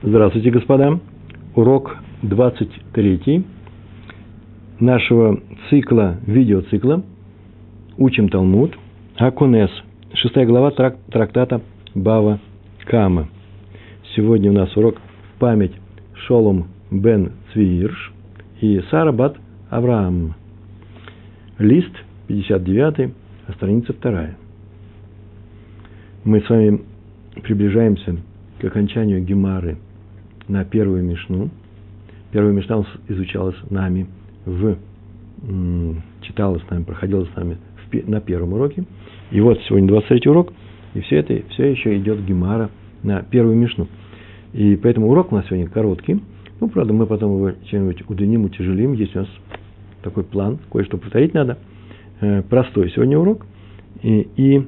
Здравствуйте, господа. Урок 23 нашего цикла, видеоцикла «Учим Талмуд». Акунес, шестая глава трактата Бава Кама. Сегодня у нас урок память Шолом бен Цвиирш и Сара бат Авраам. Лист 59, а страница 2. Мы с вами приближаемся к окончанию Гемары на первую Мишну. Первая Мишна изучалась нами в, читалась с нами, проходила с нами в, на первом уроке. И вот сегодня 23 урок, и все это, все еще идет Гемара на первую Мишну. И поэтому урок у нас сегодня короткий. Ну, правда, мы потом его чем-нибудь удлиним, утяжелим. Есть у нас такой план, кое-что повторить надо. Э, простой сегодня урок. И, и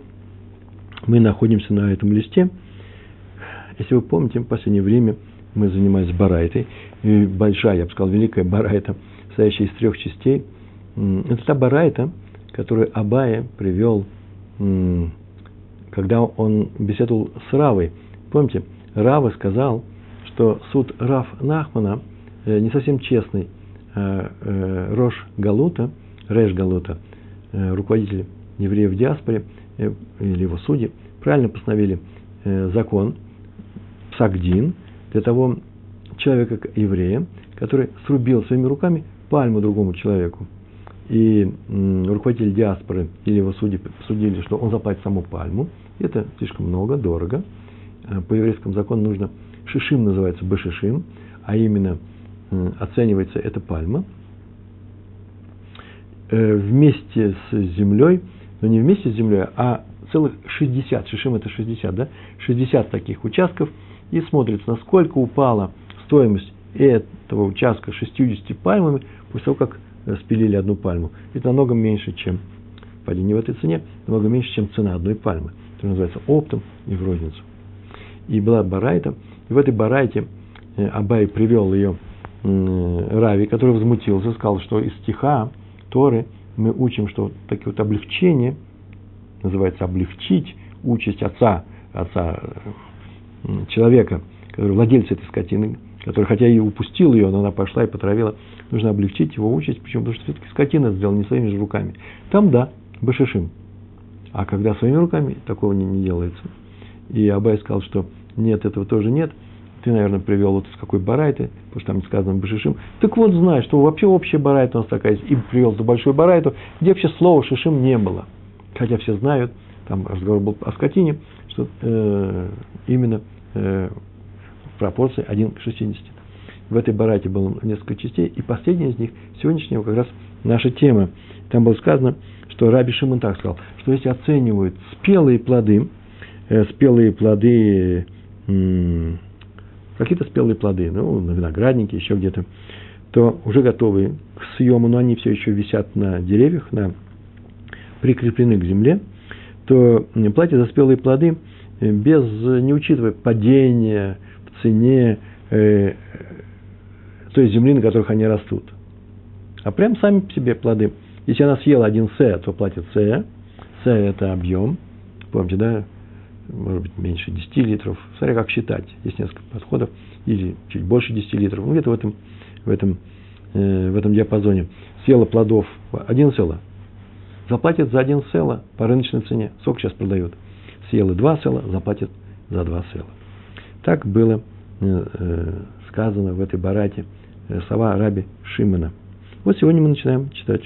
мы находимся на этом листе – если вы помните, в последнее время мы занимались барайтой. И большая, я бы сказал, великая барайта, состоящая из трех частей. Это та барайта, которую Абая привел, когда он беседовал с Равой. Помните, Рава сказал, что суд Рав Нахмана э, не совсем честный. А, э, Рош Галута, Реш Галута, э, руководитель евреев в диаспоре, или его судьи, правильно постановили закон – псагдин для того человека, еврея, который срубил своими руками пальму другому человеку. И руководитель диаспоры или его судьи судили, что он заплатит саму пальму. Это слишком много, дорого. Э, по еврейскому закону нужно шишим называется бешишим, а именно оценивается эта пальма э, вместе с землей, но не вместе с землей, а целых 60, шишим это 60, да, 60 таких участков – и смотрится, насколько упала стоимость этого участка 60 пальмами после того, как э, спилили одну пальму. Это намного меньше, чем падение в этой цене, намного меньше, чем цена одной пальмы. Это называется оптом и в розницу. И была барайта, и в этой барайте э, Абай привел ее Рави, который возмутился, сказал, что из стиха Торы мы учим, что такие вот облегчения, называется облегчить участь отца, отца человека, который владельца этой скотины, который хотя и упустил ее, но она пошла и потравила, нужно облегчить его участь, почему? Потому что все-таки скотина сделана не своими же руками. Там да, башишим. А когда своими руками, такого не, не делается. И Абай сказал, что нет, этого тоже нет. Ты, наверное, привел вот из какой барайты, потому что там сказано башишим. Так вот, знай, что вообще общая барайта у нас такая есть. И привел за большую барайту, где вообще слова шишим не было. Хотя все знают, там разговор был о скотине, что э, именно в пропорции 1 к 60. В этой барате было несколько частей, и последняя из них, сегодняшняя как раз наша тема. Там было сказано, что Раби Шимон так сказал, что если оценивают спелые плоды, э, спелые плоды, э, какие-то спелые плоды, ну, на винограднике, еще где-то, то уже готовые к съему, но они все еще висят на деревьях, на, прикреплены к земле, то платят за спелые плоды – без, не учитывая падения в цене э, той земли, на которых они растут. А прям сами по себе плоды. Если она съела один С, то платит С. С – это объем. Помните, да? Может быть, меньше 10 литров. Смотря как считать. Есть несколько подходов. Или чуть больше 10 литров. Ну, где-то в этом, в этом, э, в этом диапазоне. Съела плодов один села. Заплатит за один села по рыночной цене. Сколько сейчас продают? Съел два села, заплатит за два села. Так было э, э, сказано в этой барате э, слова раби Шимона. Вот сегодня мы начинаем читать.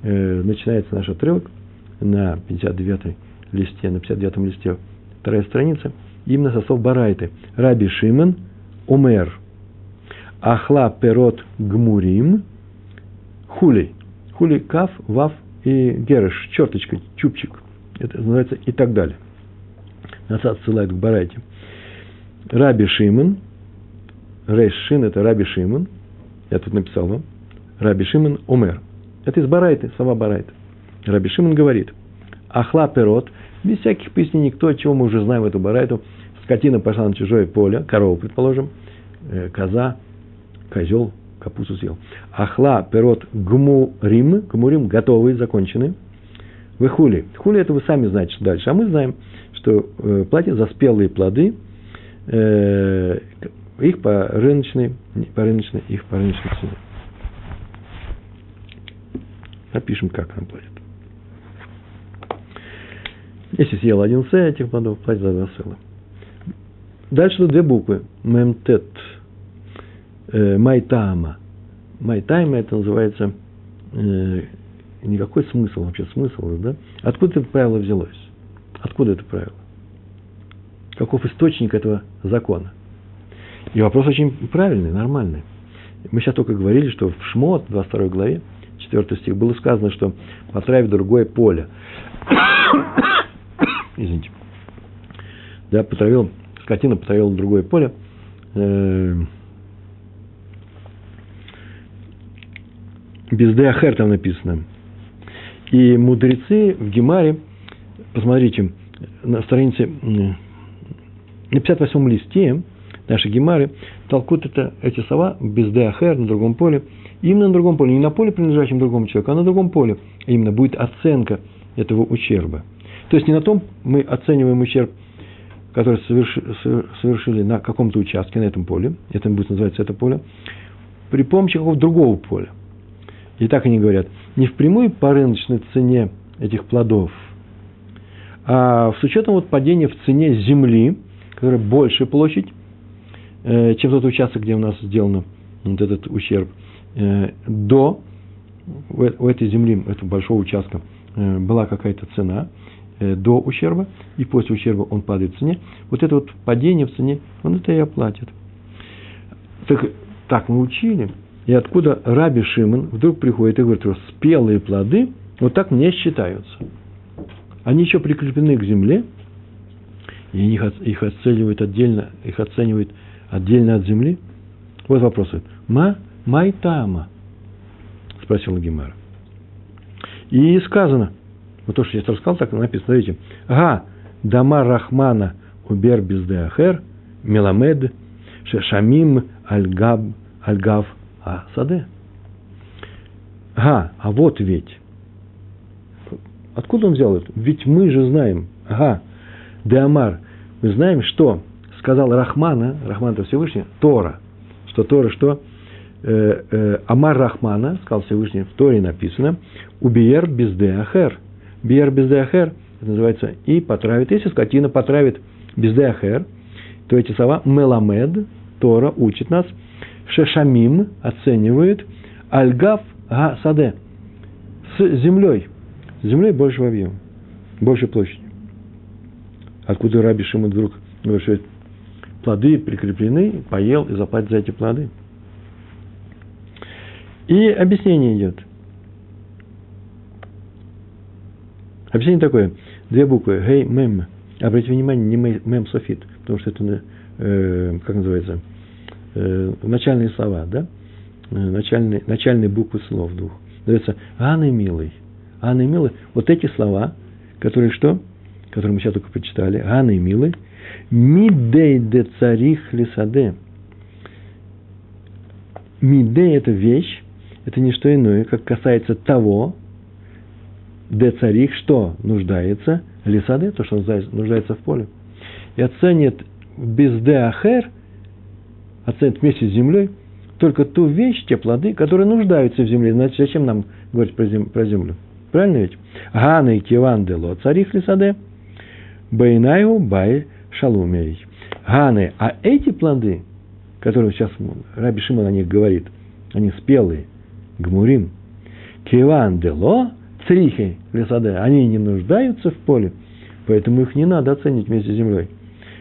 Начинается наш отрывок на 59 листе, на 59 листе, вторая страница, именно со слов Барайты. Раби Шимон, Умер, Ахла Перот Гмурим, Хули. Хули Каф, Вав и Гереш, черточка, чупчик – это называется и так далее. Нас отсылают к Барайте. Раби Шимон, Рейш Шин, это Раби Шимон, я тут написал вам, Раби Шимон Умер. Это из Барайты, слова Барайты. Раби Шимон говорит, Ахла Перот, без всяких пояснений, кто, чего мы уже знаем эту Барайту, скотина пошла на чужое поле, корова, предположим, э, коза, козел, капусту съел. Ахла Перот Гмурим, Гмурим готовые, законченные – вы хули. Хули это вы сами знаете, что дальше. А мы знаем, что э, платят за спелые плоды, э, их по рыночной, по рыночной, их по рыночной цене. Напишем, как нам платят. Если съел один С этих плодов, платит за два села. Дальше две буквы. Мемтет. Э, майтама. Майтайма это называется э, никакой смысл, вообще смысл, да? Откуда это правило взялось? Откуда это правило? Каков источник этого закона? И вопрос очень правильный, нормальный. Мы сейчас только говорили, что в Шмот, 22 главе, 4 стих, было сказано, что потравь другое поле. Извините. Да, потравил, скотина потравила другое поле. Э, без Деахер там написано. И мудрецы в Гемаре, посмотрите, на странице, на 58 листе нашей Гемары, толкут это, эти слова без Деахер на другом поле, именно на другом поле, не на поле, принадлежащем другому человеку, а на другом поле. Именно будет оценка этого ущерба. То есть не на том мы оцениваем ущерб, который совершили на каком-то участке, на этом поле, это будет называться это поле, при помощи какого-то другого поля. И так они говорят, не впрямую по рыночной цене этих плодов, а с учетом вот падения в цене земли, которая больше площадь, э, чем тот участок, где у нас сделан вот этот ущерб, э, до у этой земли, этого большого участка, э, была какая-то цена до ущерба, и после ущерба он падает в цене. Вот это вот падение в цене, он это и оплатит. Так, так мы учили, и откуда Раби Шимон вдруг приходит и говорит, что спелые плоды вот так не считаются. Они еще прикреплены к земле, и их, их оценивают отдельно, их оценивают отдельно от земли. Вот вопрос. Ма майтама, спросил Гемара. И сказано, вот то, что я рассказал, так написано, смотрите, га, дама рахмана убер бездеахер, меламед, шамим альгаб, альгав а саде. Ага, а вот ведь. Откуда он взял это? Ведь мы же знаем, ага, Деамар, мы знаем, что сказал Рахмана, Рахман это Всевышний, Тора, что Тора, что э, э, Амар Рахмана, сказал Всевышний, в Торе написано, убиер бездеахер. Биер бездеахер, это называется, и потравит. Если скотина потравит бездеахер, то эти слова меламед, Тора учит нас – Шешамим оценивает Альгав Га Саде с землей. С землей большего объема, больше площади. Откуда Раби Шимон вдруг говорит, что плоды прикреплены, поел и заплатит за эти плоды. И объяснение идет. Объяснение такое. Две буквы. Гей, мем. Обратите внимание, не мем софит, потому что это, э, как называется, э, начальные слова, да? Э, начальные, начальные буквы слов двух. Называется Анны милый. Анны милый. Вот эти слова, которые что? Которые мы сейчас только прочитали. Анны милый. Мидей де царих лисаде. Мидей – это вещь, это не что иное, как касается того, де царих, что нуждается, лисаде, то, что нуждается в поле. И оценит без де ахер – оценит вместе с землей только ту вещь, те плоды, которые нуждаются в земле. Значит, зачем нам говорить про, зем, про землю? Правильно ведь? Гана и Киван дело царих лисаде, Байнаю бай шалумей. Ганы, а эти плоды, которые сейчас Раби Шимон о них говорит, они спелые, гмурим, Киван дело црихи лисаде, они не нуждаются в поле, поэтому их не надо оценить вместе с землей.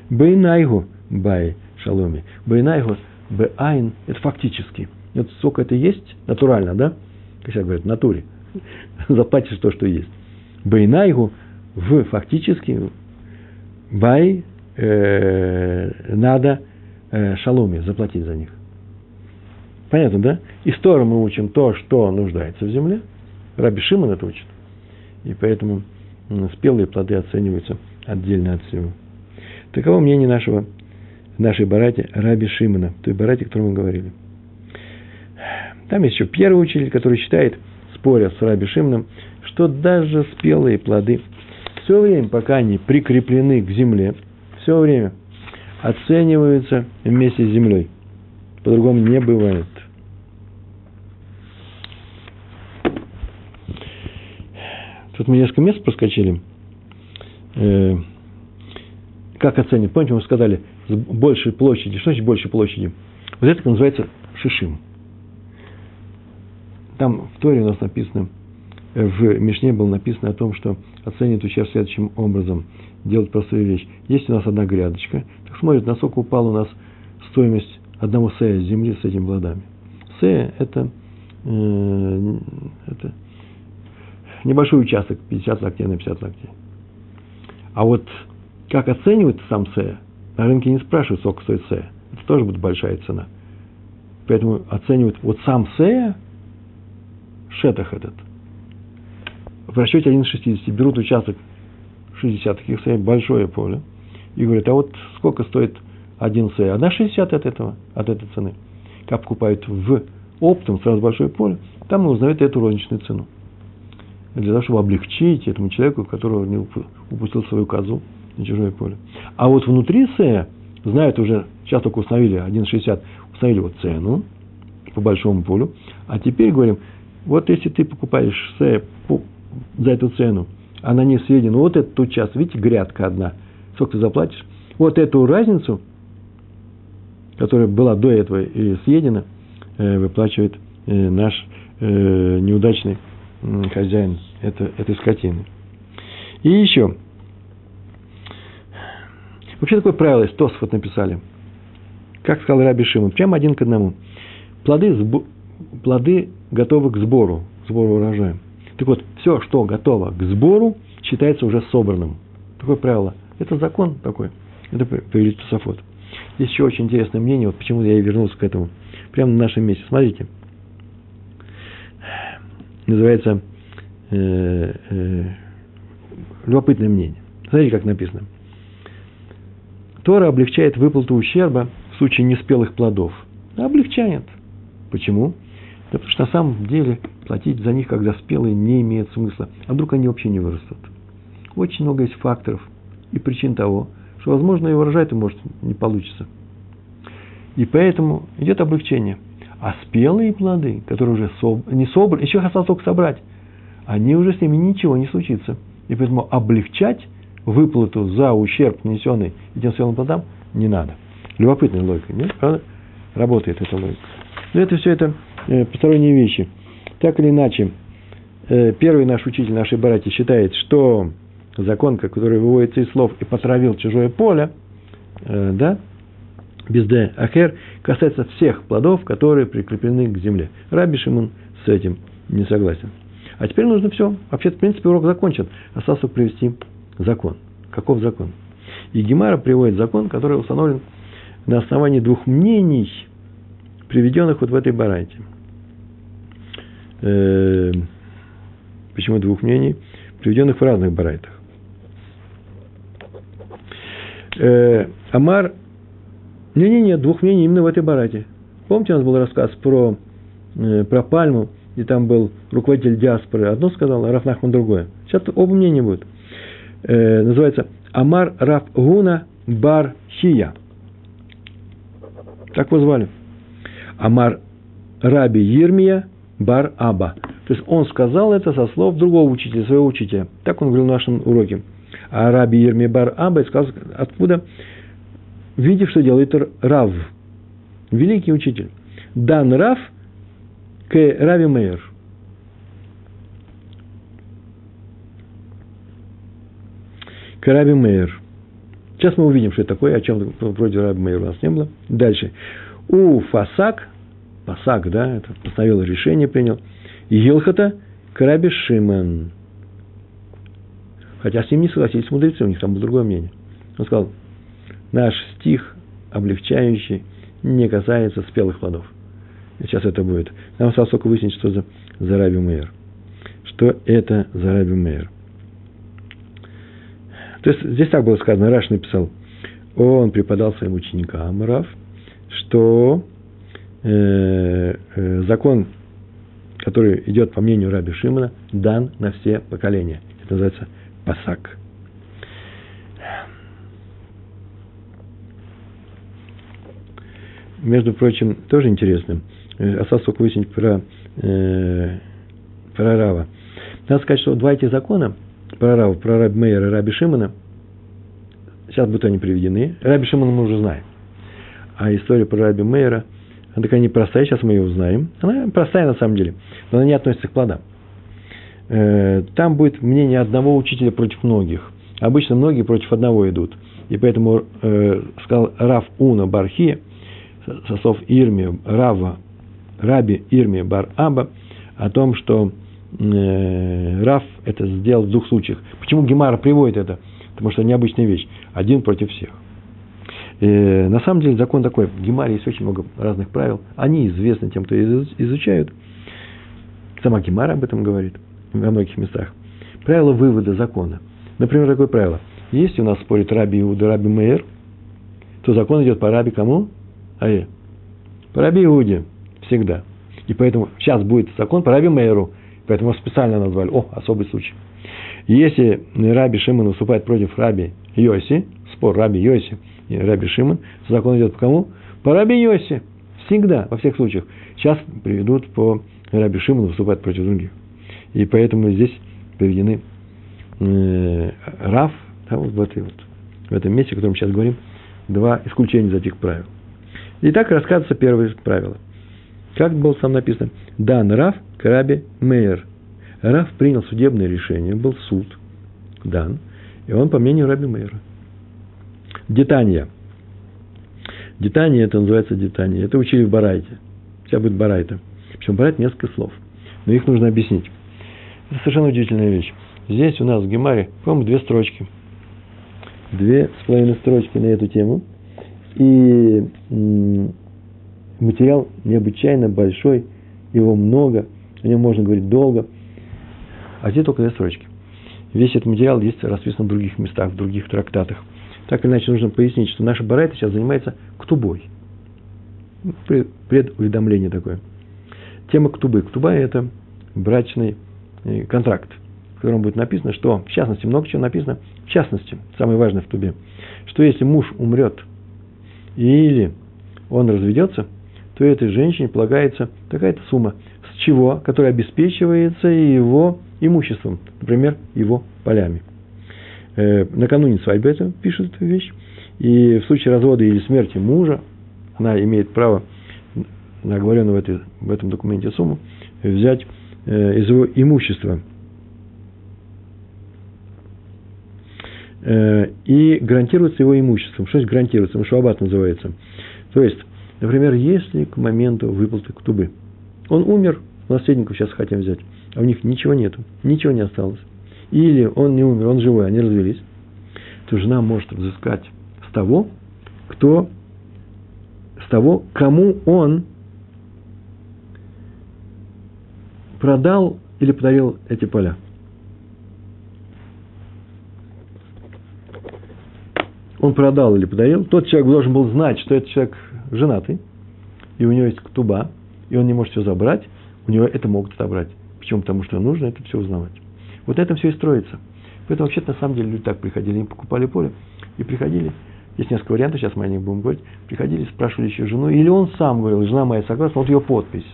Байнайгу бай шаломе. Байнайгу бэайн – это фактически. Вот сколько это есть, натурально, да? Как сейчас говорят, в натуре. Заплатишь то, что есть. Байнайгу в фактически бай э, надо э, шаломе заплатить за них. Понятно, да? Из Тора мы учим то, что нуждается в земле. Раби Шимон это учит. И поэтому спелые плоды оцениваются отдельно от всего. Таково мнение нашего нашей барате Раби Шимона, той барате, о которой мы говорили. Там есть еще первый учитель, который считает, споря с Раби Шимоном, что даже спелые плоды все время, пока они прикреплены к земле, все время оцениваются вместе с землей. По-другому не бывает. Тут мы несколько мест проскочили. Э, как оценивать? Помните, мы сказали, с большей площади. Что значит большей площади? Вот это называется шишим. Там в Торе у нас написано, в Мишне было написано о том, что оценивают ущерб следующим образом. Делать простую вещь. Есть у нас одна грядочка, так смотрит, насколько упала у нас стоимость одного сея земли с этими плодами. Сея – это, э, это небольшой участок, 50 локтей на 50 локтей. А вот как оценивают сам сея, на рынке не спрашивают, сколько стоит сея. Это тоже будет большая цена. Поэтому оценивают вот сам сея, шетах этот, в расчете 1 из 60, берут участок 60 таких сея, большое поле, и говорят, а вот сколько стоит один сея? Одна 60 от этого, от этой цены. Как покупают в оптом сразу большое поле, там и узнают эту розничную цену для того, чтобы облегчить этому человеку, которого не упустил свою козу на чужое поле. А вот внутри Сея знают уже, сейчас только установили 1,60, установили вот цену по большому полю, а теперь говорим, вот если ты покупаешь Сея за эту цену, а на ней съеден вот этот участок, видите, грядка одна, сколько ты заплатишь, вот эту разницу, которая была до этого и съедена, э, выплачивает э, наш э, неудачный хозяин это, этой скотины. И еще. Вообще такое правило из Тосфот написали. Как сказал Раби Шимон, прямо один к одному. Плоды, сбо, плоды готовы к сбору, сбору урожая. Так вот, все, что готово к сбору, считается уже собранным. Такое правило. Это закон такой. Это приведет Тософот. Здесь еще очень интересное мнение, вот почему я и вернулся к этому. Прямо на нашем месте. Смотрите. Называется э, э, любопытное мнение. Смотрите, как написано. Тора облегчает выплату ущерба в случае неспелых плодов. Облегчает. Почему? Да потому что на самом деле платить за них, когда спелые, не имеет смысла. А вдруг они вообще не вырастут? Очень много есть факторов и причин того, что, возможно, и урожай-то может не получится. И поэтому идет облегчение. А спелые плоды, которые уже соб... не собраны, еще их осталось только собрать, они уже с ними ничего не случится. И поэтому облегчать выплату за ущерб, нанесенный этим спелым плодам, не надо. Любопытная логика, нет? Правда? Работает эта логика. Но это все это э, посторонние вещи. Так или иначе, э, первый наш учитель, нашей братья, считает, что закон, который выводится из слов и потравил чужое поле, э, да, без «д» ахер, касается всех плодов, которые прикреплены к земле. Раби Шимон с этим не согласен. А теперь нужно все. Вообще, в принципе, урок закончен. Осталось привести закон. Каков закон? И Гемара приводит закон, который установлен на основании двух мнений, приведенных вот в этой барайте. Э, почему двух мнений? Приведенных в разных барайтах. Э, Амар, не, не, нет, двух мнений именно в этой барате. Помните, у нас был рассказ про, э, про пальму, и там был руководитель диаспоры, одно сказал, а Рафнахман другое. Сейчас оба мнения будут. Э, называется Амар Раф Гуна Бар Хия. Так его звали. Амар Раби Ермия Бар Аба. То есть он сказал это со слов другого учителя, своего учителя. Так он говорил в нашем уроке. А Раби Ермия Бар Аба сказал, откуда? Видев, что делает Рав. Великий учитель. Дан Рав – к Рави Мейер. К Рави Мейер. Сейчас мы увидим, что это такое, о чем вроде Раби Мейер у нас не было. Дальше. У Фасак, Фасак, да, это постановил решение, принял. Елхата к Раби Шиман. Хотя с ним не согласились мудрецы, у них там было другое мнение. Он сказал, наш стих, облегчающий, не касается спелых плодов. Сейчас это будет. Нам осталось только выяснить, что за, за Раби Мейер. Что это за Раби Мейер. То есть здесь так было сказано, Раш написал, он преподал своим ученикам Рав, что э, э, закон, который идет по мнению Раби Шимона, дан на все поколения. Это называется пасак. между прочим, тоже интересно. Э, осталось только выяснить про, э, про Рава. Надо сказать, что два этих закона, про Рава, про Раби Мейера Раби Шимона, сейчас будут они приведены. Раби Шимона мы уже знаем. А история про Раби Мейера, она такая непростая, сейчас мы ее узнаем. Она простая на самом деле, но она не относится к плодам. Э, там будет мнение одного учителя против многих. Обычно многие против одного идут. И поэтому э, сказал Рав Уна Бархи, со слов Ирми, Рава, Раби Ирми Бар Аба, о том, что э, Рав это сделал в двух случаях. Почему Гемара приводит это? Потому что необычная вещь. Один против всех. Э, на самом деле закон такой. В Гемаре есть очень много разных правил. Они известны тем, кто изучают. Сама Гемара об этом говорит во многих местах. Правило вывода закона. Например, такое правило. Если у нас спорит Раби Иуда, Раби Мейер, то закон идет по Раби кому? Ае. По Раби Иуде. Всегда. И поэтому сейчас будет закон по Раби Мейеру. Поэтому специально назвали. О, особый случай. Если Раби Шимон выступает против Раби Йоси, спор Раби Йоси и Раби Шимон, закон идет по кому? По Раби Йоси. Всегда, во всех случаях. Сейчас приведут по Раби Шимону выступать против других. И поэтому здесь приведены э, Раф, да, вот в, этой вот, в этом месте, о котором сейчас говорим, два исключения из этих правил. Итак, рассказывается первое правило. Как было там написано? Дан Раф Караби Мейер. Раф принял судебное решение, был суд, дан, и он по мнению Раби Мейера. Детания. Детание это называется детание. Это учили в Барайте. Сейчас будет Барайта. Причем Барайт несколько слов. Но их нужно объяснить. Это совершенно удивительная вещь. Здесь у нас в Гемаре, по-моему, две строчки. Две с половиной строчки на эту тему. И материал необычайно большой, его много, о нем можно говорить долго. А здесь только две строчки. Весь этот материал есть расписан в других местах, в других трактатах. Так или иначе, нужно пояснить, что наша барайта сейчас занимается ктубой. Предуведомление такое. Тема ктубы. Ктуба – это брачный контракт, в котором будет написано, что, в частности, много чего написано, в частности, самое важное в тубе, что если муж умрет или он разведется, то этой женщине полагается такая-то сумма, с чего, которая обеспечивается его имуществом, например, его полями. Э, накануне свадьбы это пишет эту вещь, и в случае развода или смерти мужа она имеет право на оговоренную в, этой, в этом документе сумму взять Э, из его имущества. Э, и гарантируется его имуществом. Что значит гарантируется? Мушабат называется. То есть, например, если к моменту выплаты ктубы он умер, наследников сейчас хотим взять, а у них ничего нету, ничего не осталось. Или он не умер, он живой, они развелись, то жена может взыскать с того, кто, с того, кому он продал или подарил эти поля. Он продал или подарил, тот человек должен был знать, что этот человек женатый, и у него есть ктуба, и он не может все забрать, у него это могут отобрать. Почему? Потому что нужно это все узнавать. Вот это все и строится. Поэтому вообще-то на самом деле люди так приходили, они покупали поле и приходили. Есть несколько вариантов, сейчас мы о них будем говорить. Приходили, спрашивали еще жену, или он сам говорил, жена моя согласна, вот ее подпись.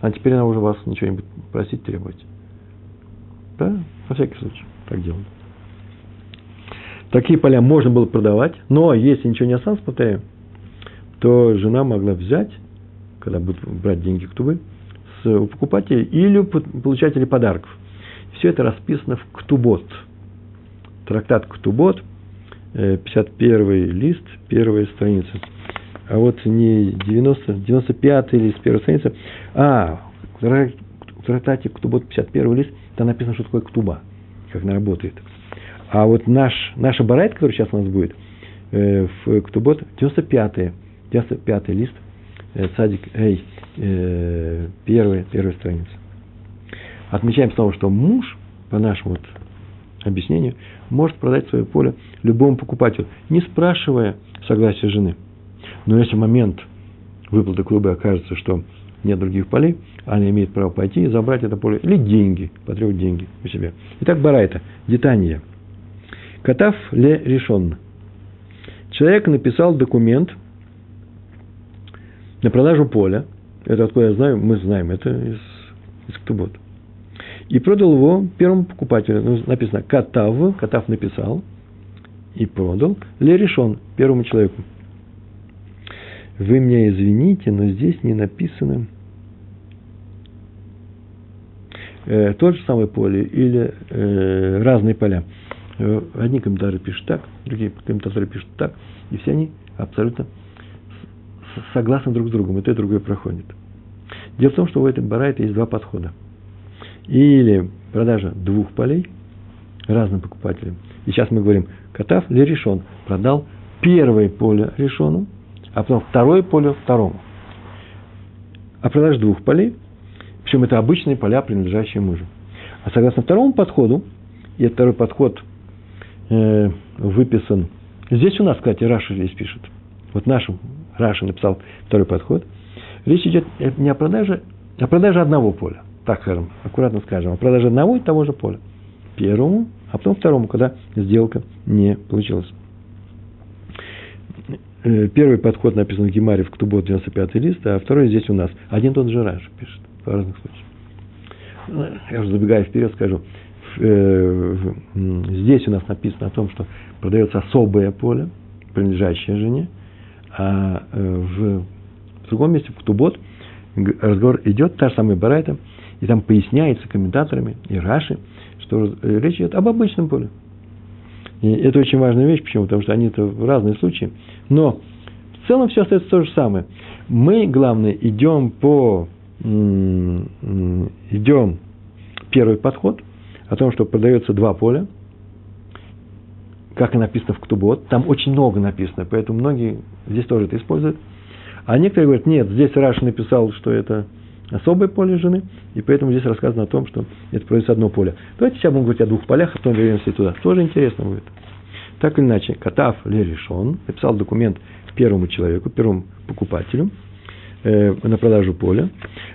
А теперь она уже вас ничего не просить, требовать. Да, во всякий случай, так делают. Такие поля можно было продавать, но если ничего не осталось, повторяю, то жена могла взять, когда будут брать деньги ктубы, с, у покупателей или у получателей подарков. Все это расписано в ктубот. Трактат ктубот, 51 э, лист, первая страница а вот не 90, 95 или с первой страницы, а в трактате Ктубот 51 лист, там написано, что такое Ктуба, как она работает. А вот наш, наша барайт, который сейчас у нас будет, э, в Ктубот 95 95 лист, э, садик, эй, э, первая, первая страница. Отмечаем снова, что муж, по нашему вот объяснению, может продать свое поле любому покупателю, не спрашивая согласия жены – но если в момент выплаты клуба окажется, что нет других полей, она имеет право пойти и забрать это поле, или деньги, потребовать деньги у себя. Итак, барайта, детание. Катав ле решен. Человек написал документ на продажу поля. Это откуда я знаю? Мы знаем, это из, из Ктубот. И продал его первому покупателю. Ну, написано Катав, Катав написал и продал. Ле решен первому человеку. Вы меня извините, но здесь не написано э, тот же самый поле или э, разные поля. Э, одни комментаторы пишут так, другие комментаторы пишут так, и все они абсолютно согласны друг с другом, и то и другое проходит. Дело в том, что у этой барайта есть два подхода. Или продажа двух полей разным покупателям. И сейчас мы говорим, Катав или решен продал первое поле решенному, а потом второе поле второму. А продажа двух полей, причем это обычные поля, принадлежащие мужу. А согласно второму подходу, и второй подход э, выписан, здесь у нас, кстати, Раша здесь пишет, вот нашим Раша написал второй подход, речь идет не о продаже, а о продаже одного поля, так скажем, аккуратно скажем, о продаже одного и того же поля. Первому, а потом второму, когда сделка не получилась. Э, первый подход написан в Гемаре в Ктубот 95 лист, а второй здесь у нас. Один тот же Раш пишет в разных случаях. Я уже забегая вперед скажу, э, здесь у нас написано о том, что продается особое поле, принадлежащее жене, а э, в, другом месте, в Ктубот, разговор идет, та же самая Барайта, и там поясняется комментаторами и Раши, что речь идет об обычном поле. И это очень важная вещь, почему? Потому что они это в разные случаи. Но в целом все остается то же самое. Мы, главное, идем по идем первый подход о том, что продается два поля, как и написано в Ктубот, там очень много написано, поэтому многие здесь тоже это используют. А некоторые говорят, нет, здесь Раш написал, что это особое поле жены, и поэтому здесь рассказано о том, что это продается одно поле. Давайте сейчас будем говорить о двух полях, а потом вернемся туда. Тоже интересно будет. Так или иначе, Катав Леришон написал документ первому человеку, первому покупателю э, на продажу поля.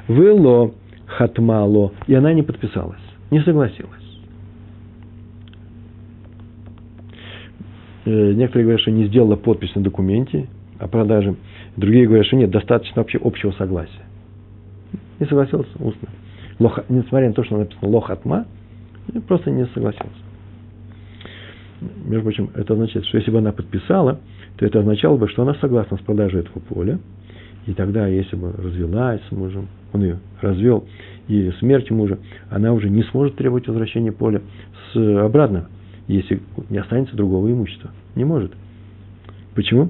Вело хатмало, и она не подписалась, не согласилась. Э, некоторые говорят, что не сделала подпись на документе о продаже. Другие говорят, что нет, достаточно вообще общего согласия. Не согласился устно. Лоха, несмотря на то, что написано лохатма, просто не согласился. Между прочим, это означает, что если бы она подписала, то это означало бы, что она согласна с продажей этого поля. И тогда, если бы развелась с мужем, он ее развел, и смерть мужа, она уже не сможет требовать возвращения поля с, обратно, если не останется другого имущества. Не может. Почему?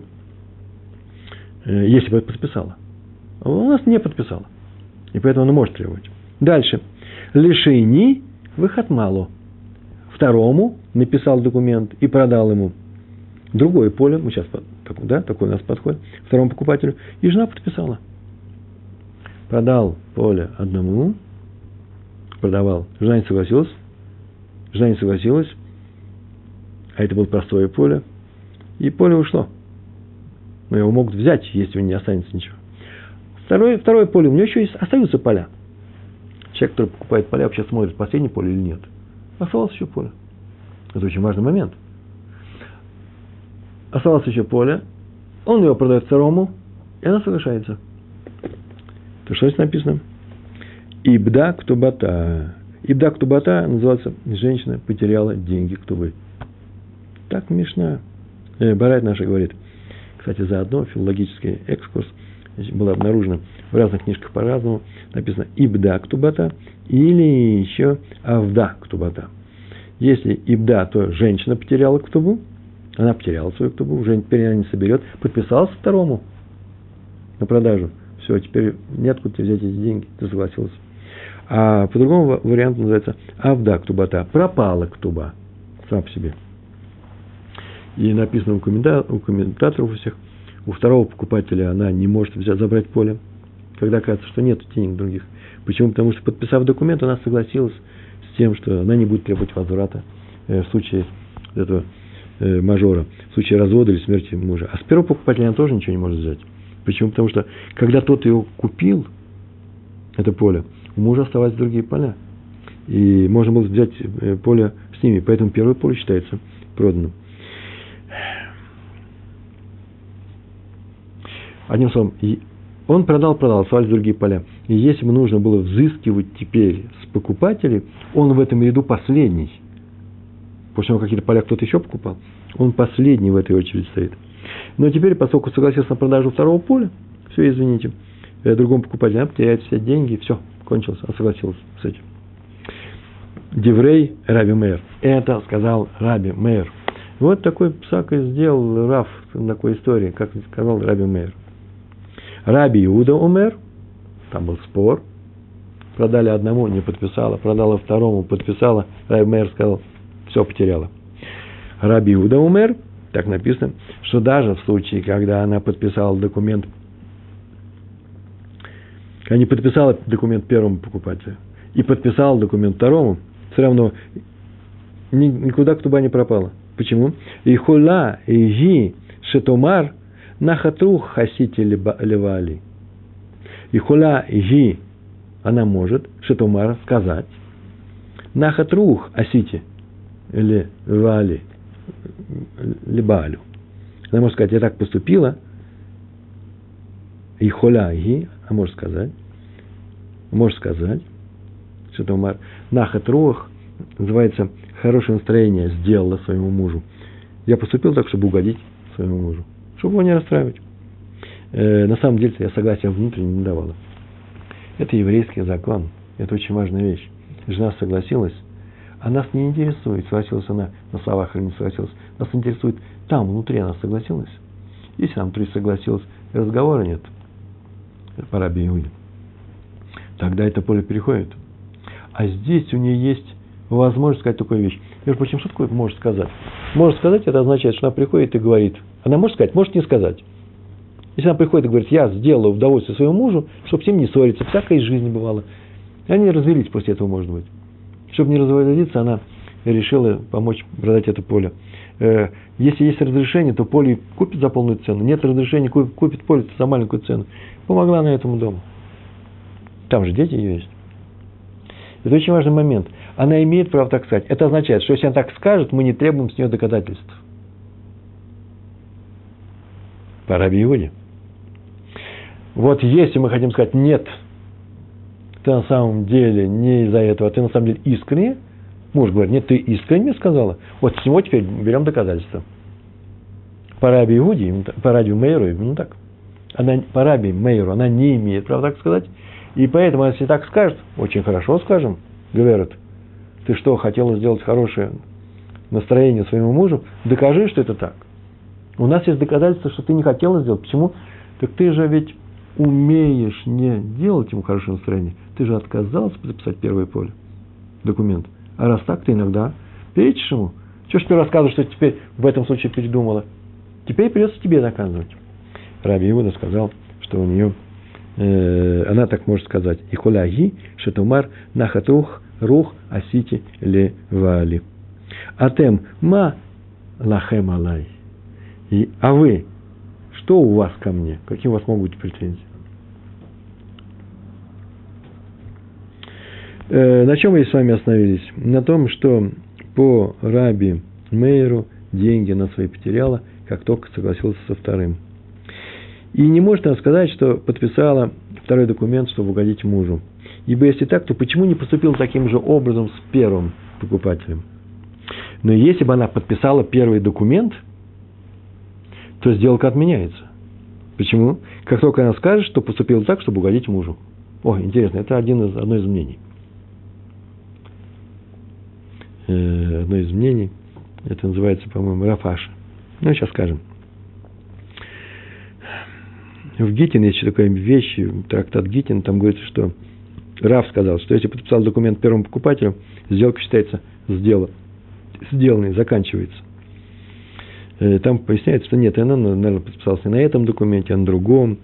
Э, если бы подписала. А у нас не подписала. И поэтому она может требовать. Дальше. Лишейни выход мало. Второму написал документ и продал ему другое поле, мы сейчас, да, такой у нас подход, второму покупателю, и жена подписала. Продал поле одному, продавал, жена не согласилась, жена не согласилась, а это было простое поле, и поле ушло. Но его могут взять, если не останется ничего. Второе, второе поле, у него еще есть, остаются поля. Человек, который покупает поля, вообще смотрит, последнее поле или нет. Осталось еще поле. Это очень важный момент. Осталось еще поле, он его продает второму, и она соглашается. То что здесь написано? Ибда ктубата. Ибда ктубата называется женщина потеряла деньги ктубы. Так Мишна, э, Барайт наша говорит. Кстати, заодно филологический экскурс – было обнаружено в разных книжках по-разному, написано «ибда ктубата» или еще «авда ктубата». Если ибда, то женщина потеряла ктубу, она потеряла свою ктубу, уже теперь она не соберет, подписалась второму на продажу. Все, теперь неоткуда взять эти деньги, ты согласился. А по-другому варианту называется «авда ктубата», пропала ктуба сам по себе. И написано у комментаторов у всех, у второго покупателя она не может взять, забрать поле, когда кажется, что нет денег других. Почему? Потому что, подписав документ, она согласилась с тем, что она не будет требовать возврата э, в случае этого э, мажора, в случае развода или смерти мужа. А с первого покупателя она тоже ничего не может взять. Почему? Потому что, когда тот его купил, это поле, у мужа оставались другие поля. И можно было взять э, поле с ними. Поэтому первое поле считается проданным. Одним словом, Он продал, продал, оставались другие поля. И если бы нужно было взыскивать теперь с покупателей, он в этом ряду последний. После того, какие-то поля кто-то еще покупал, он последний в этой очереди стоит. Но теперь, поскольку согласился на продажу второго поля, все, извините, э, другому покупателю, она потеряет все деньги, все, кончился, он согласился с этим. Деврей Раби Мейер. Это сказал Раби Мейер. Вот такой псак и сделал Раф такой истории, как сказал Раби Мейер. Раби Иуда умер, там был спор, продали одному, не подписала, продала второму, подписала, Раби Мейер сказал, все потеряла. Раби Иуда умер, так написано, что даже в случае, когда она подписала документ, когда не подписала документ первому покупателю и подписала документ второму, все равно никуда кто бы не пропала. Почему? И хула, и ги, шетомар, нахатрух хасити левали. И хула, ги, она может, шетомар, сказать, нахатрух асити левали – либалю. Она может сказать, я так поступила, и холяги, а может сказать, может сказать, что Томар, нахат рух, называется хорошее настроение сделала своему мужу. Я поступил так, чтобы угодить своему мужу, чтобы его не расстраивать. Э, на самом деле я согласия внутренне не давала. Это еврейский закон, это очень важная вещь. Жена согласилась, а нас не интересует, согласилась она на словах или не согласилась. Нас интересует, там, внутри она согласилась. Если там внутри согласилась, разговора нет. Пора Иуде. Тогда это поле переходит. А здесь у нее есть возможность сказать такую вещь. Между прочим, что такое может сказать? Может сказать, это означает, что она приходит и говорит. Она может сказать, может не сказать. Если она приходит и говорит, я сделала удовольствие своему мужу, чтобы с ним не ссориться, всякая из жизни бывала. И они развелись после этого, может быть. Чтобы не разводиться, она решила помочь продать это поле. Э, если есть разрешение, то поле купит за полную цену. Нет разрешения, купит поле за маленькую цену. Помогла на этому дому. Там же дети ее есть. Это очень важный момент. Она имеет право так сказать. Это означает, что если она так скажет, мы не требуем с нее доказательств. По Раби Иуде. Вот если мы хотим сказать, нет, ты на самом деле не из-за этого, ты на самом деле искренне, муж говорит, нет, ты искренне сказала, вот с него теперь берем доказательства. По Раби Иуде, по Раби Мейру, ну так, она, по Раби Мейру она не имеет права так сказать, и поэтому, если так скажет, очень хорошо скажем, говорит, ты что, хотела сделать хорошее настроение своему мужу, докажи, что это так. У нас есть доказательства, что ты не хотела сделать. Почему? Так ты же ведь умеешь не делать ему хорошее настроение, ты же отказался записать первое поле, документ. А раз так, ты иногда перечишь ему. Чего ж ты рассказываешь, что теперь в этом случае передумала? Теперь придется тебе доказывать. Раби Иуда сказал, что у нее, э, она так может сказать, и холяги шатумар нахатух рух асити ле вали. Атем ма лахем алай. И, а вы, что у вас ко мне? Какие у вас могут быть претензии? Э, на чем мы с вами остановились? На том, что по Раби Мейеру деньги на свои потеряла, как только согласился со вторым. И не может она сказать, что подписала второй документ, чтобы угодить мужу. Ибо если так, то почему не поступил таким же образом с первым покупателем? Но если бы она подписала первый документ, то сделка отменяется. Почему? Как только она скажет, что поступила так, чтобы угодить мужу. О, интересно, это один из, одно из мнений. Э, одно из мнений. Это называется, по-моему, Рафаша. Ну, сейчас скажем. В Гитин есть еще такая вещь, трактат Гитин, там говорится, что Раф сказал, что если подписал документ первому покупателю, сделка считается сделан, сделанной, заканчивается. Э, там поясняется, что нет, она, наверное, подписалась не на этом документе, а на другом,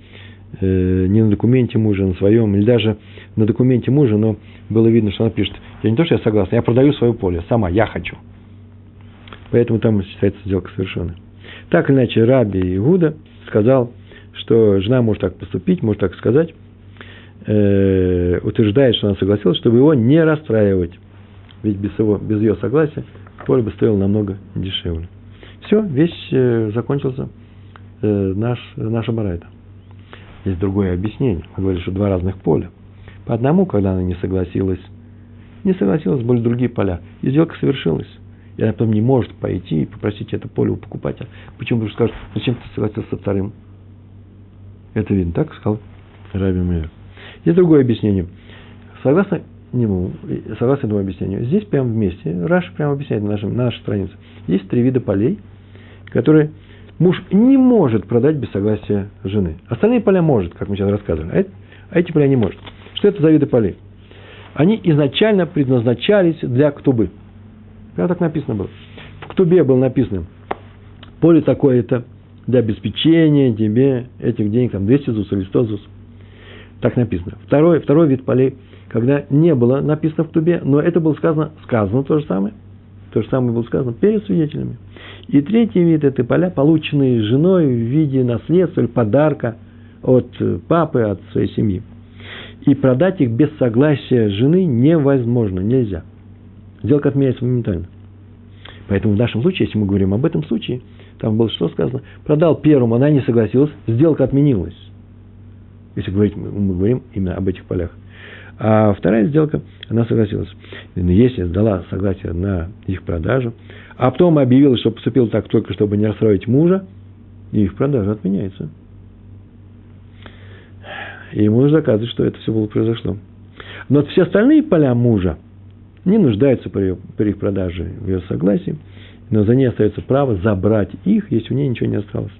э, не на документе мужа, на своем, или даже на документе мужа, но было видно, что она пишет, я не то, что я согласна, я продаю свое поле, сама, я хочу. Поэтому там считается сделка совершенной. Так или иначе, Раби Игуда сказал, что жена может так поступить, может так сказать, э, утверждает, что она согласилась, чтобы его не расстраивать. Ведь без, его, без ее согласия поле бы стоило намного дешевле. Все, весь э, закончился э, наш, наша барайта. есть другое объяснение. Мы говорили, что два разных поля. По одному, когда она не согласилась, не согласилась, были другие поля. И сделка совершилась. И она потом не может пойти и попросить это поле у покупателя. Почему? Потому что скажет, зачем ты согласился со вторым? Это видно, так сказал Раби Мейер. Есть другое объяснение. Согласно нему, согласно этому объяснению, здесь прямо вместе, Раш прямо объясняет на, нашем, на нашей странице, есть три вида полей, которые муж не может продать без согласия жены. Остальные поля может, как мы сейчас рассказывали, а, а эти поля не может. Что это за виды полей? Они изначально предназначались для ктубы. Прямо так написано было. В ктубе было написано, поле такое-то для обеспечения тебе этих денег, там 200 зус или 100 зус. Так написано. Второй, второй вид полей, когда не было написано в ктубе, но это было сказано, сказано то же самое. То же самое было сказано перед свидетелями. И третий вид – это поля, полученные женой в виде наследства или подарка от папы, от своей семьи. И продать их без согласия жены невозможно, нельзя. Сделка отменяется моментально. Поэтому в нашем случае, если мы говорим об этом случае, там было что сказано? Продал первому, она не согласилась, сделка отменилась. Если говорить, мы говорим именно об этих полях. А вторая сделка, она согласилась. Если дала согласие на их продажу, а потом объявила, что поступил так только, чтобы не расстроить мужа, их продажа отменяется. И ему нужно доказывать, что это все было произошло. Но все остальные поля мужа не нуждаются при, при их продаже в ее согласии, но за ней остается право забрать их, если у нее ничего не осталось.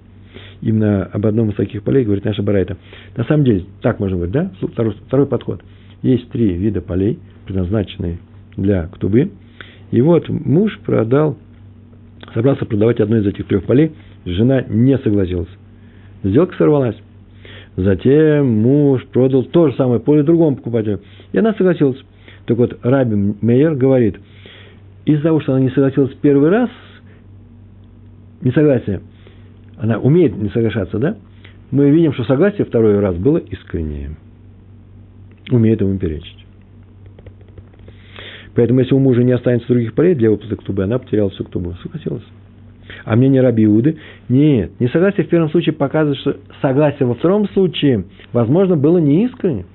Именно об одном из таких полей говорит наша Барайта. На самом деле, так можно говорить, да? Второй, второй подход. Есть три вида полей, предназначенные для ктубы. И вот муж продал, собрался продавать одно из этих трех полей, жена не согласилась. Сделка сорвалась. Затем муж продал то же самое поле другому покупателю. И она согласилась. Так вот, Раби Мейер говорит, из-за того, что она не согласилась первый раз, несогласие, она умеет не соглашаться, да? Мы видим, что согласие второй раз было искреннее. Умеет ему перечить. Поэтому, если у мужа не останется других полей для выплаты ктубы, она потеряла всю ктубу. Согласилась. А мнение Раби Иуды? Нет. Несогласие в первом случае показывает, что согласие во втором случае, возможно, было неискренне.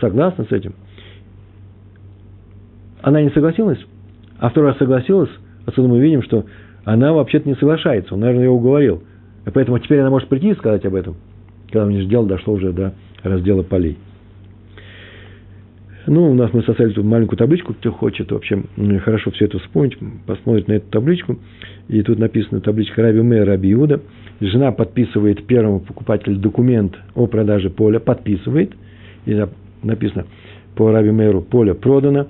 Согласна с этим. Она не согласилась, а второй раз согласилась, отсюда мы видим, что она вообще-то не соглашается. Он, наверное, ее уговорил. И поэтому теперь она может прийти и сказать об этом, когда у них дело дошло уже до раздела полей. Ну, у нас мы составили тут маленькую табличку, кто хочет вообще хорошо все это вспомнить, посмотрит на эту табличку. И тут написано табличка Раби Мэ, Раби Иуда. Жена подписывает первому покупателю документ о продаже поля, подписывает. И написано по Раби Мэру поле продано,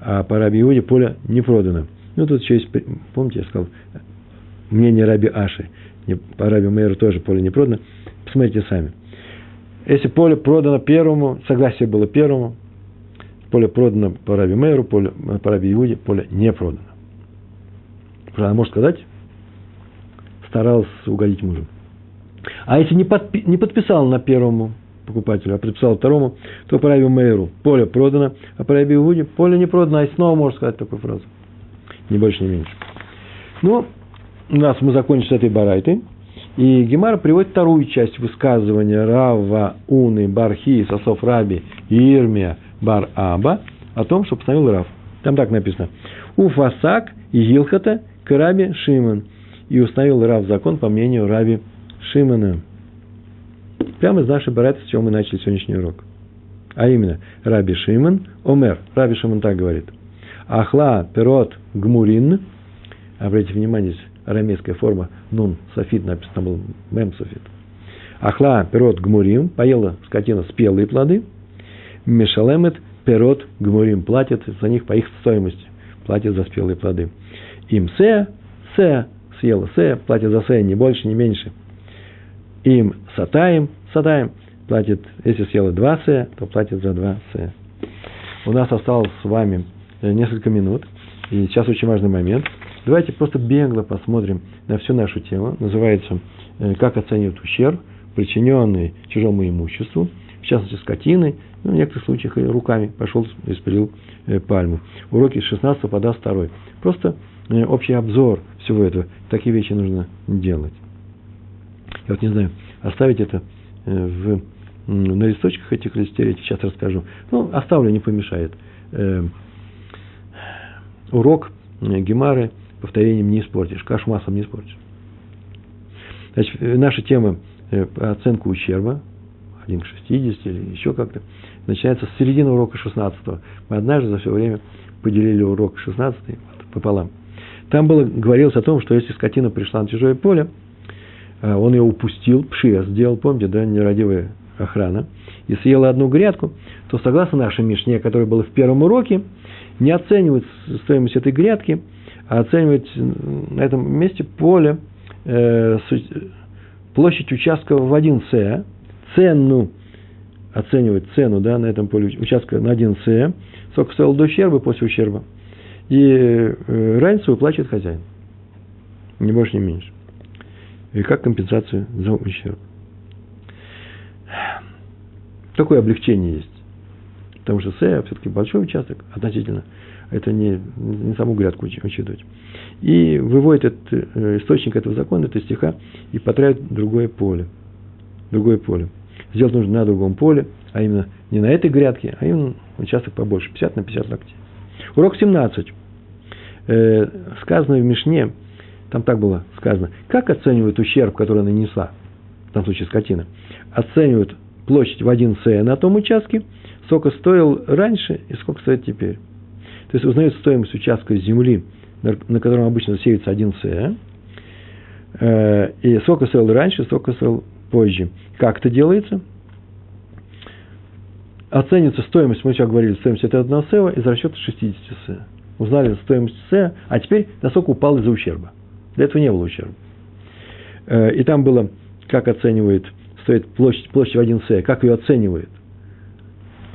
а по Раби Иуде поле не продано. Ну, тут еще есть, помните, я сказал, мнение Раби Аши. По Раби Мэру тоже поле не продано. Посмотрите сами. Если поле продано первому, согласие было первому, поле продано по Раби Мейру, поле, по Раби Иуде, поле не продано. Она может сказать, старался угодить мужу. А если не, подпи, не подписал на первому покупателю, а подписал второму, то по Раби Мейру поле продано, а по Раби Иуде поле не продано, а и снова может сказать такую фразу. Ни больше, ни меньше. Ну, у нас мы закончили с этой барайтой. И Гемара приводит вторую часть высказывания Рава Уны Бархи Сосов Раби Ирмия Бар Аба о том, что постановил Рав. Там так написано. Уфасак и Гилхата к Раби Шимон. И установил Рав закон по мнению Раби Шимона. Прямо из нашей барайты, с чего мы начали сегодняшний урок. А именно, Раби Шимон, Омер, Раби Шимон так говорит. Ахла перот гмурин, обратите внимание, здесь арамейская форма нун софит, написано был мем софит. Ахла перот гмурим, поела скотина спелые плоды – Мешалемет перот гмурим платит за них по их стоимости, платит за спелые плоды. Им се, се, съела се, платит за се, не больше, не меньше. Им сатаем, сатаем, платит, если съела два се, то платит за два се. У нас осталось с вами э, несколько минут, и сейчас очень важный момент. Давайте просто бегло посмотрим на всю нашу тему. Называется э, «Как оценивать ущерб, причиненный чужому имуществу» в частности, скотины, ну, в некоторых случаях и руками пошел и спилил э, пальму. Уроки с 16 по 22. Просто э, общий обзор всего этого. Такие вещи нужно делать. Я вот не знаю, оставить это в, на листочках этих листереть, сейчас расскажу. Ну, оставлю, не помешает. Э, урок Гемары повторением не испортишь, кашмасом не испортишь. Значит, наша тема оценка ущерба, 1 к 60 или еще как-то, начинается с середины урока 16 Мы однажды за все время поделили урок 16 пополам. Там было, говорилось о том, что если скотина пришла на чужое поле, а, он ее упустил, пшия сделал, помните, да, нерадивая охрана, и съела одну грядку, то согласно нашей Мишне, которая была в первом уроке, не оценивает стоимость этой грядки, а оценивает на этом месте поле, э, площадь участка в 1 С, цену, оценивает цену да, на этом поле участка на 1 С, сколько стоил до ущерба после ущерба, и э, разницу выплачивает хозяин. Не больше, не меньше и как компенсацию за ущерб. Такое облегчение есть. Потому что С все-таки большой участок относительно. Это не, не саму грядку учитывать. И выводит этот э, источник этого закона, это стиха, и потравит другое поле. Другое поле. Сделать нужно на другом поле, а именно не на этой грядке, а именно участок побольше, 50 на 50 локтей. Урок 17. Э, сказано в Мишне, там так было сказано, как оценивают ущерб, который нанесла, в том случае скотина, оценивают площадь в 1 С на том участке, сколько стоил раньше и сколько стоит теперь. То есть узнают стоимость участка земли, на котором обычно сеется 1 С, э, и сколько стоил раньше, сколько стоил позже. Как это делается? Оценится стоимость, мы сейчас говорили, стоимость это 1 С из расчета 60 С. Узнали стоимость С, а теперь насколько упал из-за ущерба. Для этого не было ущерба. Э, и там было, как оценивает, стоит площадь, площадь в 1 С, как ее оценивает.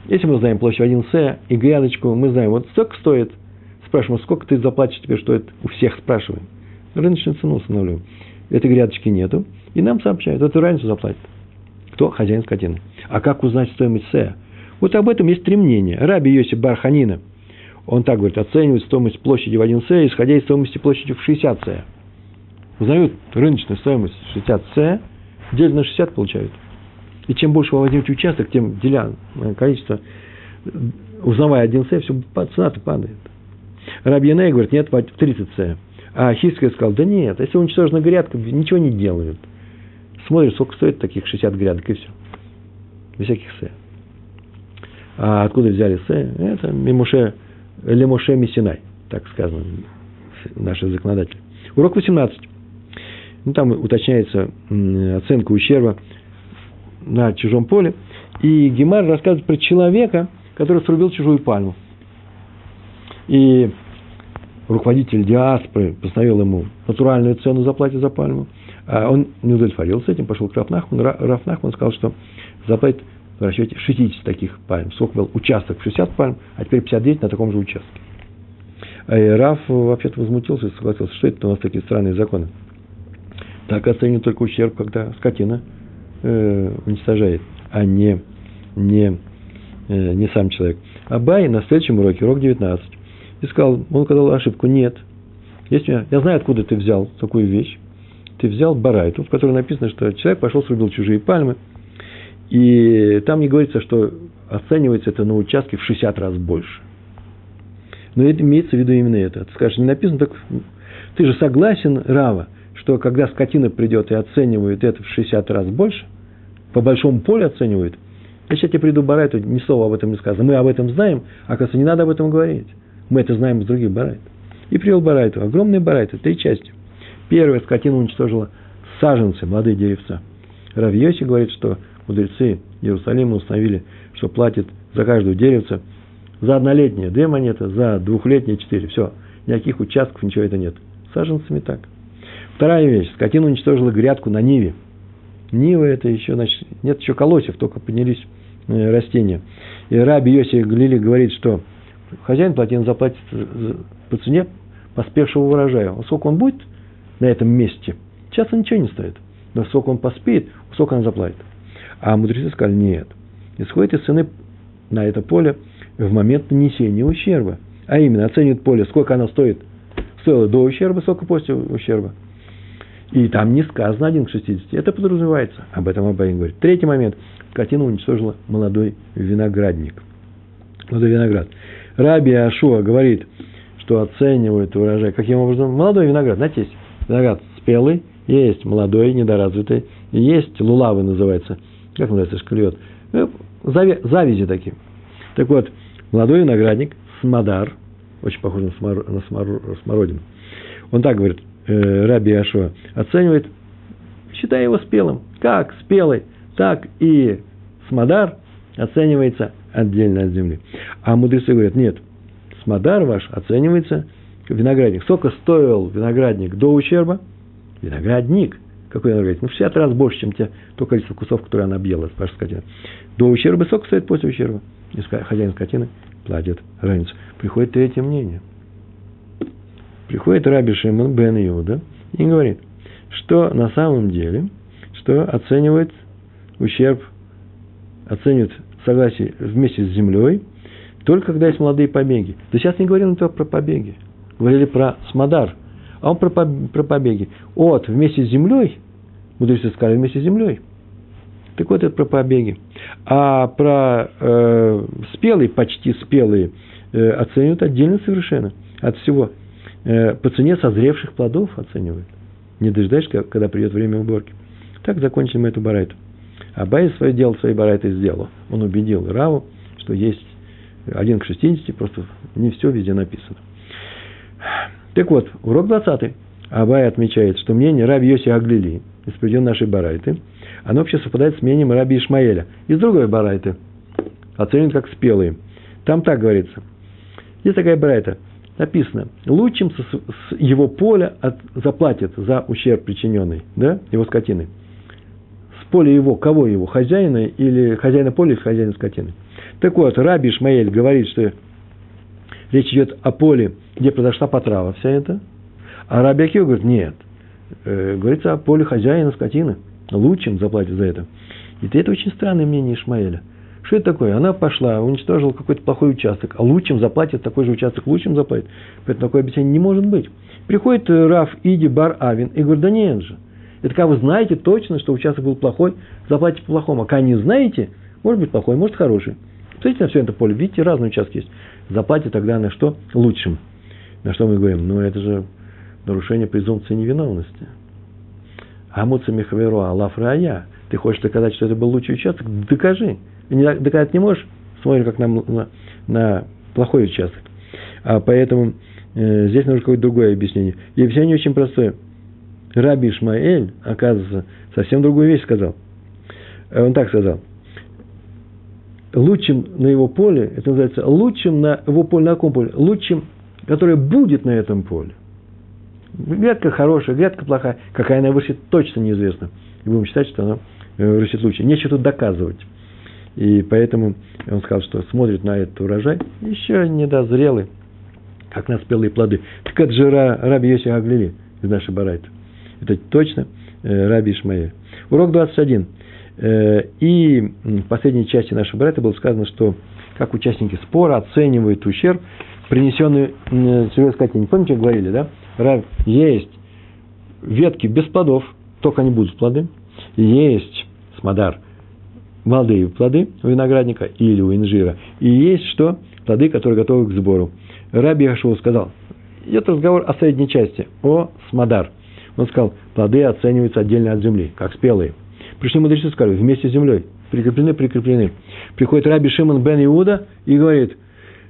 Если мы знаем площадь в 1 С и грядочку, мы знаем, вот столько стоит, спрашиваем, сколько ты заплатишь теперь, что это у всех спрашиваем. Рыночную цену устанавливаем. Этой грядочки нету, и нам сообщают, эту разницу заплатит. Кто? Хозяин скотины. А как узнать стоимость С? Вот об этом есть три мнения. Раби Йосиф Барханина, он так говорит, оценивает стоимость площади в 1 С, исходя из стоимости площади в 60 С узнают рыночную стоимость 60 С, делят на 60 получают. И чем больше вы возьмете участок, тем деля количество, узнавая один С, все, цена-то падает. Рабьяней говорит, нет, в 30 С. А Хиская сказал, да нет, если уничтожена грядка, ничего не делают. Смотришь, сколько стоит таких 60 грядок, и все. Без всяких С. А откуда взяли С? Это Мимуше, Лемуше Мисинай, так сказано наши законодатели. Урок 18. Ну, там уточняется оценка ущерба на чужом поле. И Гемар рассказывает про человека, который срубил чужую пальму. И руководитель диаспоры постановил ему натуральную цену заплатить за пальму. А он не удовлетворился этим, пошел к Рафнахману. Рафнахман сказал, что заплатит в расчете 60 таких пальм. Сколько был участок 60 пальм, а теперь 59 на таком же участке. И Раф вообще-то возмутился и согласился, что это у нас такие странные законы. Так оценивают только ущерб, когда скотина э, уничтожает, а не, не, э, не сам человек. Абай на следующем уроке, урок 19, и сказал, он сказал ошибку, нет. Есть у меня, я знаю, откуда ты взял такую вещь. Ты взял барайту, в которой написано, что человек пошел, срубил чужие пальмы, и там не говорится, что оценивается это на участке в 60 раз больше. Но это имеется в виду именно это. Ты скажешь, не написано так, ты же согласен, Рава, что когда скотина придет и оценивает это в 60 раз больше, по большому полю оценивает, я сейчас тебе приду барайту, ни слова об этом не сказано. Мы об этом знаем, а оказывается, не надо об этом говорить. Мы это знаем из других барайт. И привел барайту, огромные барайты, три части. Первая скотина уничтожила саженцы, молодые деревца. Равьоси говорит, что мудрецы Иерусалима установили, что платит за каждую деревце за однолетнее две монеты, за двухлетнее четыре. Все, никаких участков, ничего это нет. Саженцами так. Вторая вещь. Скотина уничтожила грядку на Ниве. Нива это еще, значит, нет еще колосьев, только поднялись э, растения. И Раби Йоси Глили говорит, что хозяин плотин заплатит по цене поспевшего урожая. Сколько он будет на этом месте, часто ничего не стоит. Но сколько он поспеет, сколько он заплатит. А мудрецы сказали, нет. Исходит из цены на это поле в момент нанесения ущерба. А именно, оценивают поле, сколько оно стоит, стоило до ущерба, сколько после ущерба – И там не сказано 1 к 60. Это подразумевается. Об этом Абай говорит. Третий момент. Скотина уничтожила молодой виноградник. Молодой виноград. Раби Ашуа говорит, что оценивают урожай. Каким образом? Молодой виноград. Знаете, есть виноград спелый, есть молодой, недоразвитый, есть лулавы называется. Как называется шкальет? Ну, завязи такие. Так вот, молодой виноградник, смодар, очень похож на, смор, на смор, смородину. Он так говорит, э, Раби Ашуа, оценивает, считая его спелым. Как спелый, так и смодар оценивается отдельно от земли. А мудрецы говорят, нет, смодар ваш оценивается виноградник. Сколько стоил виноградник до ущерба? Виноградник. Какой виноградник? Ну, в 60 раз больше, чем те, то количество кусов, которые она объела, ваша скотина. До ущерба сколько стоит после ущерба? И хозяин скотины платит разницу. Приходит третье мнение. Приходит Раби Шимон бен Иуда и говорит, что на самом деле, что оценивает ущерб, оценивает согласие вместе с землей, только когда есть молодые побеги. Да сейчас не говорим только про побеги. Говорили про смодар, а он про, про побеги. От вместе с землей, мудрецы сказали вместе с землей. Так вот, это про побеги. А про э, спелые, почти спелые, э, оценивают отдельно совершенно от всего. Э, по цене созревших плодов оценивают. Не дожидаешься, когда придет время уборки. Так закончим мы эту барайту. Абай свое дело, свои барайты сделал. Он убедил Раву, что есть один к 60, просто не все везде написано. Так вот, урок 20. Абай отмечает, что мнение Раби Йоси Аглили, из приведенной нашей барайты, оно вообще совпадает с мнением Раби Ишмаэля. Из другой барайты оценен как спелые. Там так говорится. Есть такая барайта. Написано, лучшим с его поля от, заплатит за ущерб, причиненный да, его скотиной поле его, кого его, хозяина или хозяина поля или хозяина скотины. Так вот, Раби Ишмаэль говорит, что речь идет о поле, где произошла потрава вся эта, а Раби Акива говорит, нет, э, говорится о поле хозяина скотины, лучшим заплатит за это. И это очень странное мнение Ишмаэля. Что это такое? Она пошла, уничтожила какой-то плохой участок, а лучшим заплатит, такой же участок лучшим заплатит. Поэтому такое объяснение не может быть. Приходит Раф Иди Бар Авин и говорит, да нет же, это когда вы знаете точно, что участок был плохой, заплатите плохому. А когда не знаете, может быть плохой, может хороший. Смотрите на все это поле. Видите, разные участки есть. Заплатите тогда на что? Лучшим. На что мы говорим? Ну, это же нарушение презумпции невиновности. Амуца Михаверу Аллаф Рая. Ты хочешь доказать, что это был лучший участок? Докажи. Не, доказать не можешь? Смотри, как на, на, на плохой участок. А поэтому э, здесь нужно какое-то другое объяснение. И объяснение очень простое. Раби Ишмаэль, оказывается, совсем другую вещь сказал. Э, он так сказал. Лучшим на его поле, это называется лучшим на его поле, на каком поле? Лучшим, которое будет на этом поле. Грядка хорошая, грядка плохая. Какая она вырастет, точно неизвестно. И будем считать, что она э, вырастет лучше. Нечего тут доказывать. И поэтому он сказал, что смотрит на этот урожай, еще недозрелый, как на спелые плоды. Так это же Раби Йоси Аглили из нашей барайты. Это точно э, Раби Ишмаэль. Урок 21. Э, и в последней части нашего брата было сказано, что как участники спора оценивают ущерб, принесенный чужой скотине. Помните, говорили, да? Есть ветки без плодов, только они будут плоды. Есть смодар, молодые плоды у виноградника или у инжира. И есть что? Плоды, которые готовы к сбору. Раби Хашул сказал, идет разговор о средней части, о смодар – он сказал, плоды оцениваются отдельно от земли, как спелые. Пришли мудрецы и сказали, вместе с землей, прикреплены, прикреплены. Приходит Раби Шимон бен Иуда и говорит,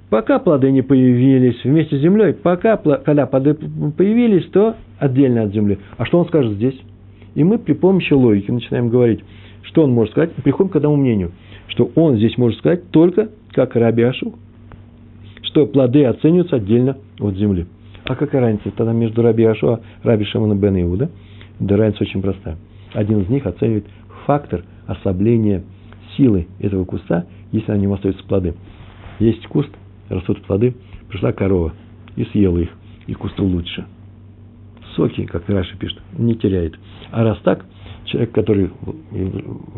пока плоды не появились вместе с землей, пока, когда плоды появились, то отдельно от земли. А что он скажет здесь? И мы при помощи логики начинаем говорить, что он может сказать, и приходим к одному мнению, что он здесь может сказать только как Раби Ашу, что плоды оцениваются отдельно от земли. А какая разница тогда между Раби Ашуа, Раби Шимона бен Иуда? Да разница очень простая. Один из них оценивает фактор ослабления силы этого куста, если на нем остаются плоды. Есть куст, растут плоды, пришла корова и съела их, и кусту лучше. Соки, как Раша пишет, не теряет. А раз так, человек, который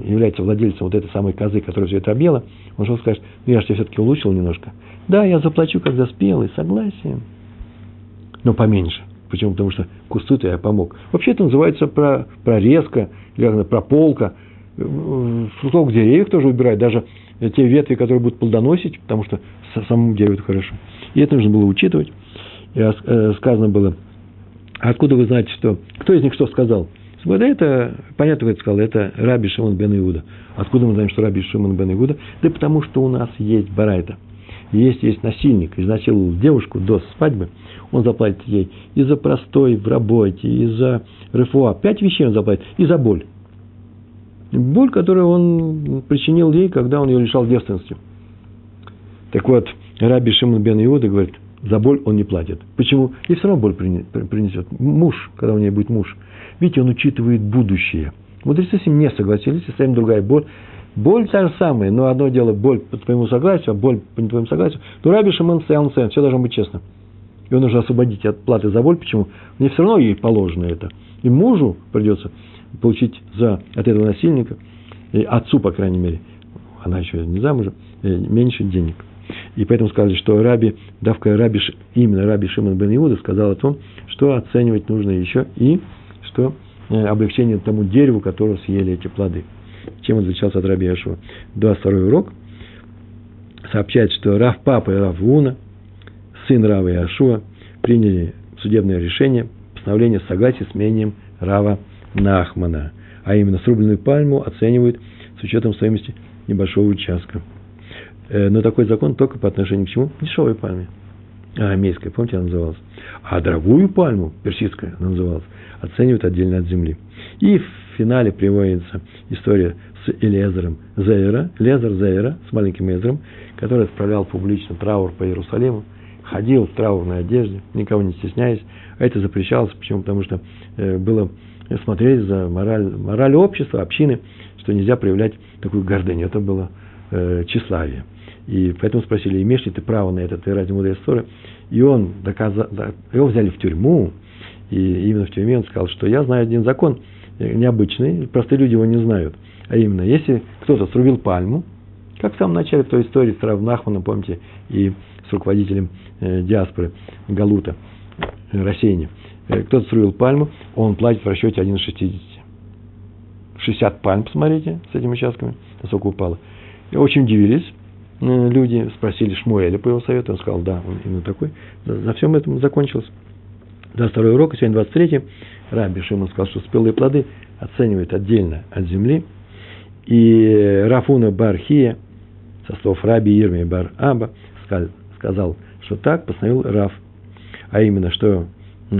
является владельцем вот этой самой козы, которая все это объела, он что скажет, ну я же тебе все-таки улучшил немножко. Да, я заплачу, когда спелый, согласен но поменьше. Почему? Потому что кусту-то я помог. Вообще это называется про, прорезка, или прополка. Фруктовых деревьев тоже убирают, даже те ветви, которые будут плодоносить, потому что самому дереву хорошо. И это нужно было учитывать. И э, сказано было, откуда вы знаете, что... Кто из них что сказал? Вот это, понятно, кто это сказал, это Раби Шимон бен Иуда. Откуда мы знаем, что Раби Шимон бен Иуда? Да потому что у нас есть барайта. Если есть насильник, изнасиловал девушку до свадьбы, он заплатит ей и за простой в работе, и за рефуа. Пять вещей он заплатит, и за боль. Боль, которую он причинил ей, когда он ее лишал девственности. Так вот, Раби Шимон бен Иуда говорит, за боль он не платит. Почему? И все равно боль принесет. Муж, когда у нее будет муж. Видите, он учитывает будущее. Мудрецы с ним не согласились, и совсем другая боль. Боль та же самая, но одно дело боль по твоему согласию, а боль по не твоему согласию. То Раби Шимон на цене, все должно быть честно. Он нужно освободить от платы за боль. Почему? Мне все равно ей положено это. И мужу придется получить за, от этого насильника, и отцу, по крайней мере, она еще не замужем, э, меньше денег. И поэтому сказали, что Раби, давка Раби, именно Раби Шимон бен Иуда сказал о том, что оценивать нужно еще и что э, облегчение тому дереву, которое съели эти плоды. Чем он отличался от Раби Яшева? 22 урок сообщает, что Рав Папа и Рав Уна, сын Рава Яшуа, приняли судебное решение постановление согласия с мнением Рава Нахмана, а именно срубленную пальму оценивают с учетом стоимости небольшого участка. Э, но такой закон только по отношению к чему? Дешевой пальме. А, армейская, помните, она называлась. А дорогую пальму, персидская, она называлась, оценивают отдельно от земли. И финале приводится история с Элезером Зейра, Лезер Зейра, с маленьким Эзером, который отправлял публично траур по Иерусалиму, ходил в траурной одежде, никого не стесняясь. А это запрещалось, почему? Потому что э, было смотреть за мораль, мораль общества, общины, что нельзя проявлять такую гордыню. Это было э, тщеславие. И поэтому спросили, имеешь ли ты право на это, ты ради мудрой ссоры. И он доказал, его взяли в тюрьму, и именно в тюрьме он сказал, что я знаю один закон необычный, простые люди его не знают. А именно, если кто-то срубил пальму, как в самом начале той истории с Рав Нахманом, помните, и с руководителем э, диаспоры Галута, э, рассеяния, э, кто-то срубил пальму, он платит в расчете 1 из 60. 60 пальм, посмотрите, с этими участками, насколько упало. И очень удивились, Э, люди спросили Шмуэля по его совету, он сказал, да, он именно такой. На всем этом закончилось. 22 урок, сегодня 23 Раби Шимон сказал, что спелые плоды оценивают отдельно от земли. И Рафуна Бархия, со слов Раби Ирми Бар Аба, сказал, что так постановил Раф. А именно, что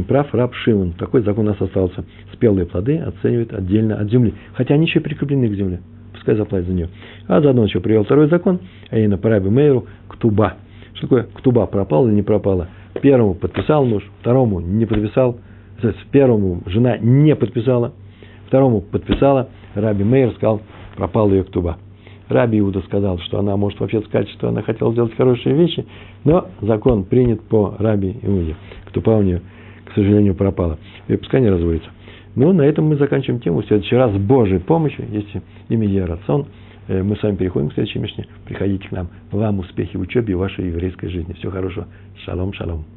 прав Раб Шимон. Такой закон у нас остался. Спелые плоды оценивают отдельно от земли. Хотя они еще прикреплены к земле пускай заплатит за нее. А заодно еще привел второй закон, а именно по Раби Мейру, ктуба. Что такое ктуба, пропала или не пропала? Первому подписал муж, второму не подписал, то есть первому жена не подписала, второму подписала, Раби Мейер сказал, пропала ее ктуба. Раби Иуда сказал, что она может вообще сказать, что она хотела сделать хорошие вещи, но закон принят по Раби Иуде. Ктуба у нее, к сожалению, пропала. И пускай не разводится. Ну, на этом мы заканчиваем тему. В следующий раз с Божьей помощью, если имя Ерацон, э, мы с вами переходим к следующей Мишне. Приходите к нам. Вам успехи в учебе и вашей еврейской жизни. Всего хорошего. Шалом, шалом.